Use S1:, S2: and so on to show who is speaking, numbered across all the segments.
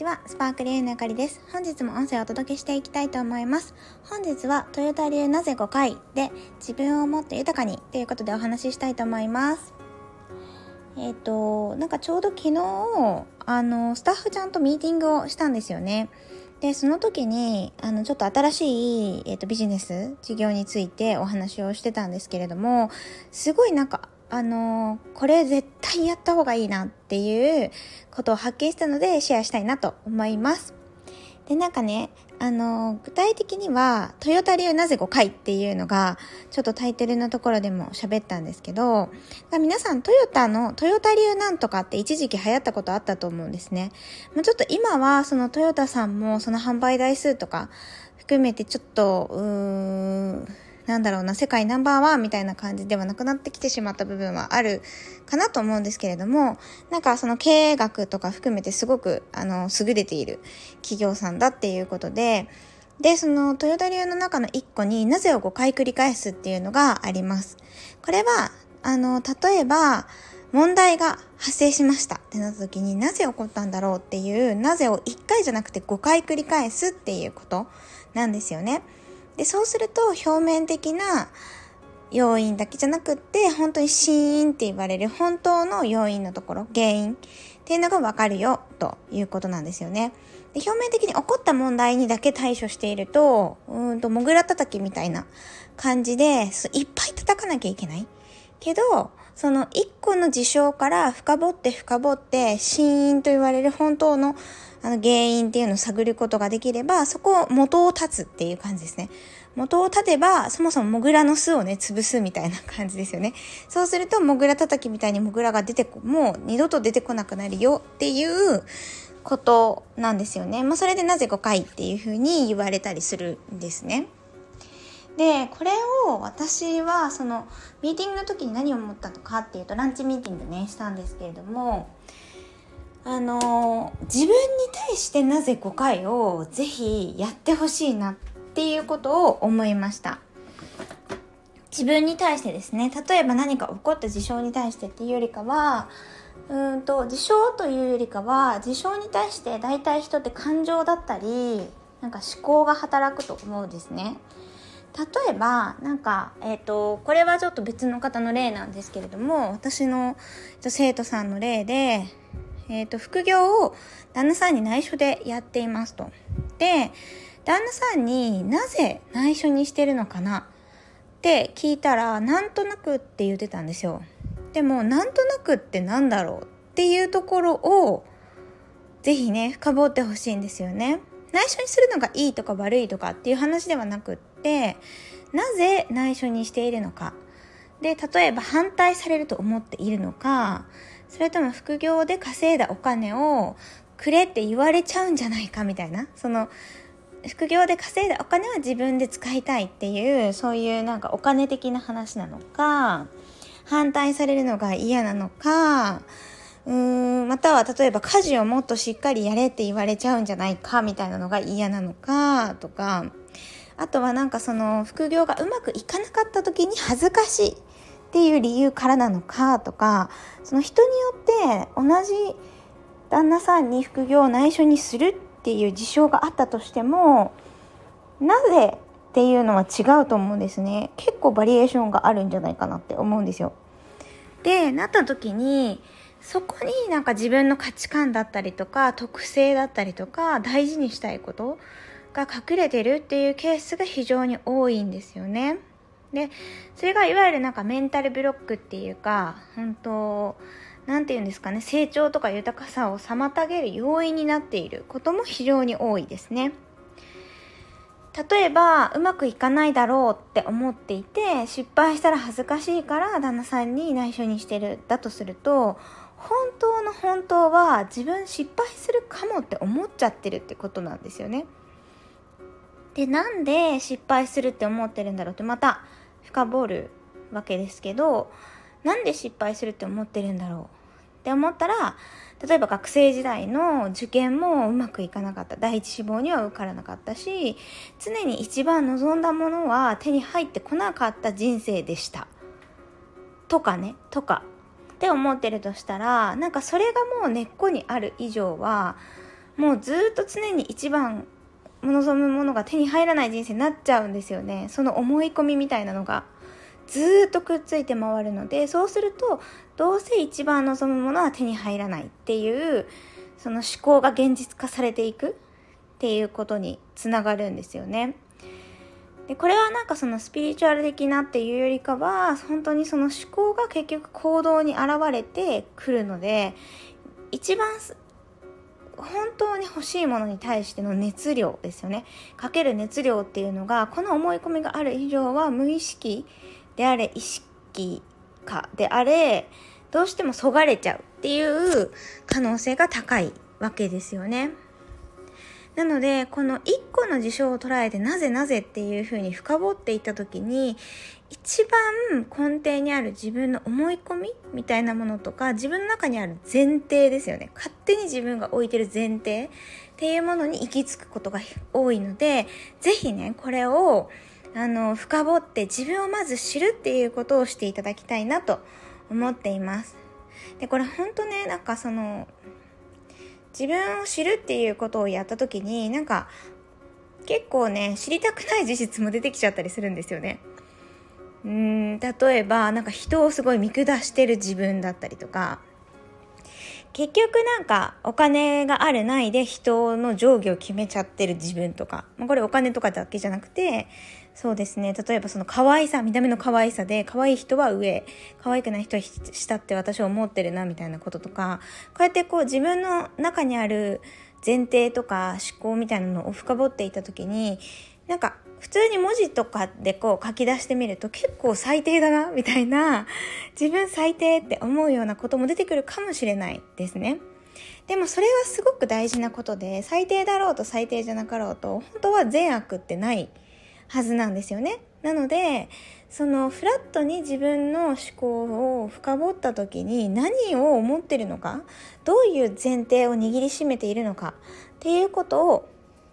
S1: ちは、スパークリーのあかりです。本日も音声をお届けしていきたいと思います。本日は、トヨタ流なぜ5回で、自分をもっと豊かにということでお話ししたいと思います。えっ、ー、と、なんかちょうど昨日、あの、スタッフちゃんとミーティングをしたんですよね。で、その時に、あの、ちょっと新しい、えっ、ー、と、ビジネス、事業についてお話をしてたんですけれども、すごいなんか、あのこれ絶対やった方がいいなっていうことを発見したのでシェアしたいなと思います。で、なんかね、あの具体的には、トヨタ流なぜ5回っていうのが、ちょっとタイトルのところでも喋ったんですけど、皆さんトヨタの、トヨタ流なんとかって一時期流行ったことあったと思うんですね。まあ、ちょっと今は、そのトヨタさんもその販売台数とか含めてちょっと、うーん、なんだろうな、世界ナンバーワンみたいな感じではなくなってきてしまった部分はあるかなと思うんですけれども、なんかその経営学とか含めてすごく、あの、優れている企業さんだっていうことで、で、そのトヨタ流の中の一個になぜを5回繰り返すっていうのがあります。これは、あの、例えば、問題が発生しましたってなった時になぜ起こったんだろうっていう、なぜを1回じゃなくて5回繰り返すっていうことなんですよね。で、そうすると表面的な要因だけじゃなくって、本当に死因って言われる本当の要因のところ、原因っていうのがわかるよということなんですよね。で表面的に起こった問題にだけ対処していると、うんと、もぐら叩きみたいな感じで、いっぱい叩かなきゃいけない。けど、その一個の事象から深掘って深掘って、死因と言われる本当のあの原因っていうのを探ることができれば、そこを元を立つっていう感じですね。元を立てば、そもそもモグラの巣をね、潰すみたいな感じですよね。そうすると、モグラ叩きみたいにモグラが出てこ、もう二度と出てこなくなるよっていうことなんですよね。まあ、それでなぜ5回っていうふうに言われたりするんですね。で、これを私は、その、ミーティングの時に何を思ったのかっていうと、ランチミーティングね、したんですけれども、あの自分に対してなぜ5回をぜひやってほしいなっていうことを思いました。自分に対してですね例えば何か起こった事象に対してっていうよりかはうんと事象というよりかは事象に対して大体人って感情だったりなんか思考が働くと思うんですね。例えばなんか、えーと、これはちょっと別の方の例なんですけれども私の生徒さんの例でえっ、ー、と、副業を旦那さんに内緒でやっていますと。で、旦那さんになぜ内緒にしてるのかなって聞いたら、なんとなくって言ってたんですよ。でも、なんとなくってなんだろうっていうところを、ぜひね、深掘ってほしいんですよね。内緒にするのがいいとか悪いとかっていう話ではなくって、なぜ内緒にしているのか。で、例えば反対されると思っているのか、それとも副業で稼いだお金をくれって言われちゃうんじゃないかみたいな。その、副業で稼いだお金は自分で使いたいっていう、そういうなんかお金的な話なのか、反対されるのが嫌なのか、うーん、または例えば家事をもっとしっかりやれって言われちゃうんじゃないかみたいなのが嫌なのか、とか、あとはなんかその副業がうまくいかなかった時に恥ずかしい。っていう理由からなのかとかその人によって同じ旦那さんに副業を内緒にするっていう事象があったとしてもなぜっていうのは違うと思うんですね結構バリエーションがあるんじゃないかなって思うんですよでなった時にそこになんか自分の価値観だったりとか特性だったりとか大事にしたいことが隠れてるっていうケースが非常に多いんですよね。で、それがいわゆるなんかメンタルブロックっていうか、本当なんて言うんですかね、成長とか豊かさを妨げる要因になっていることも非常に多いですね。例えば、うまくいかないだろうって思っていて、失敗したら恥ずかしいから旦那さんに内緒にしてる、だとすると、本当の本当は自分失敗するかもって思っちゃってるってことなんですよね。で、なんで失敗するって思ってるんだろうってまた深掘るわけですけどなんで失敗するって思ってるんだろう？って思ったら例えば学生時代の受験もうまくいかなかった。第一志望には受からなかったし常に一番望んだものは手に入ってこなかった人生でした。とかねとか。って思ってるとしたらなんかそれがもう根っこにある以上はもうずっと常に一番望むものが手に入らない人生になっちゃうんですよねその思い込みみたいなのがずっとくっついて回るのでそうするとどうせ一番望むものは手に入らないっていうその思考が現実化されていくっていうことにつながるんですよね。でこれはなんかそのスピリチュアル的なっていうよりかは本当にその思考が結局行動に現れてくるので一番本当に欲しいものに対しての熱量ですよねかける熱量っていうのがこの思い込みがある以上は無意識であれ意識かであれどうしてもそがれちゃうっていう可能性が高いわけですよね。なので、この一個の事象を捉えてなぜなぜっていうふうに深掘っていった時に、一番根底にある自分の思い込みみたいなものとか、自分の中にある前提ですよね。勝手に自分が置いてる前提っていうものに行き着くことが多いので、ぜひね、これを、あの、深掘って自分をまず知るっていうことをしていただきたいなと思っています。で、これほんとね、なんかその、自分を知るっていうことをやった時になんか結構ね知りたくない事実も出てきちゃったりするんですよね。うん例えばなんか人をすごい見下してる自分だったりとか結局なんかお金があるないで人の上下を決めちゃってる自分とか、まあ、これお金とかだけじゃなくてそうですね例えばその可愛さ見た目の可愛さで可愛い人は上可愛くない人は下って私は思ってるなみたいなこととかこうやってこう自分の中にある前提とか思考みたいなのを深掘っていた時になんか普通に文字とかでこう書き出してみると結構最低だなみたいな自分最低って思うようなことも出てくるかもしれないですね。でもそれはすごく大事なことで最低だろうと最低じゃなかろうと本当は善悪ってないはずなんですよね。なのでそのフラットに自分の思考を深掘った時に何を思ってるのかどういう前提を握りしめているのかっていうことを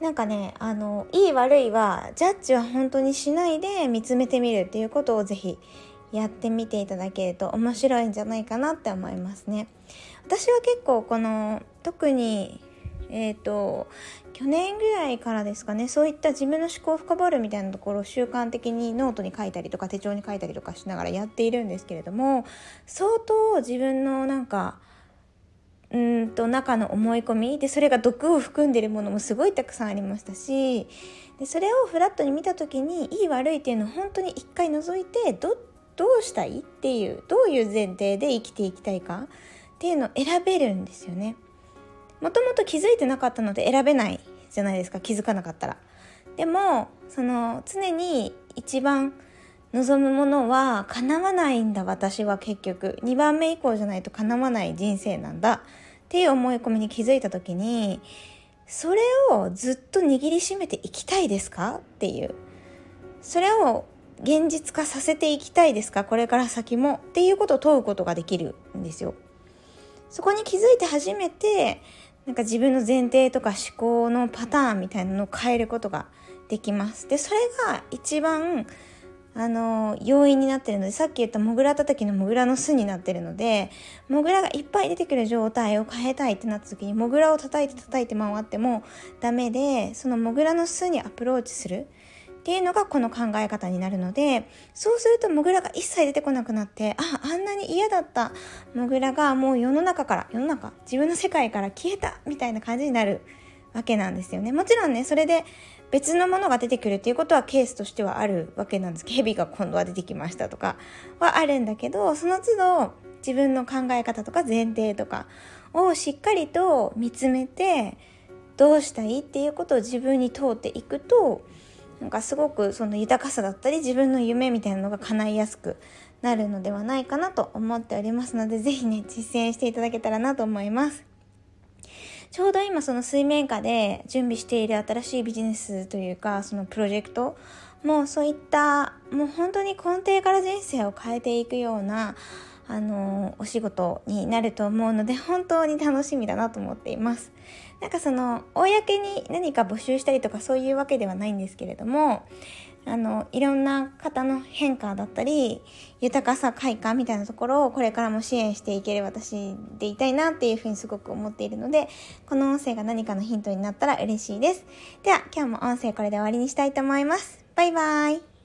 S1: なんかねあのいい悪いはジャッジは本当にしないで見つめてみるっていうことをぜひやってみていただけると面白いんじゃないかなって思いますね。私は結構この特にえっ、ー、と去年ぐらいからですかねそういった自分の思考を深掘るみたいなところを習慣的にノートに書いたりとか手帳に書いたりとかしながらやっているんですけれども相当自分のなんかうんと中の思い込みでそれが毒を含んでるものもすごいたくさんありましたしでそれをフラットに見た時にいい悪いっていうのを本当に一回除いてどどうしたいっていうどういう前提で生きていきたいかっていうのを選べるんですよね。もともと気づいてなかったので選べないじゃないですか気づかなかったら。でもその常に一番望むものは叶わないんだ私は結局。2番目以降じゃないと叶わない人生なんだ。っていう思い込みに気づいた時にそれをずっと握りしめていきたいですか？っていう。それを現実化させていきたいですか？これから先も。っていうことを問うことができるんですよ。そこに気づいて初めてなんか自分の前提とか思考のパターンみたいなのを変えることができます。でそれが一番あの要因になってるのでさっき言ったモグラ叩きのモグラの巣になってるのでモグラがいっぱい出てくる状態を変えたいってなった時にモグラを叩いて叩いて回ってもダメでそのモグラの巣にアプローチする。っていうのがこの考え方になるのでそうするとモグラが一切出てこなくなってああんなに嫌だったモグラがもう世の中から世の中自分の世界から消えたみたいな感じになるわけなんですよね。もちろんねそれで別のものが出てくるっていうことはケースとしてはあるわけなんです。けど蛇が今度は出てきましたとかはあるんだけどその都度自分の考え方とか前提とかをしっかりと見つめてどうしたいっていうことを自分に問うていくとなんかすごくその豊かさだったり自分の夢みたいなのが叶いやすくなるのではないかなと思っておりますので是非ね実践していただけたらなと思います。ちょうど今その水面下で準備している新しいビジネスというかそのプロジェクトもうそういったもう本当に根底から人生を変えていくようなあのお仕事になると思うので本当に楽しみだなと思っていますなんかその公に何か募集したりとかそういうわけではないんですけれどもあの、いろんな方の変化だったり、豊かさ、快感みたいなところをこれからも支援していける私でいたいなっていうふうにすごく思っているので、この音声が何かのヒントになったら嬉しいです。では、今日も音声これで終わりにしたいと思います。バイバイ。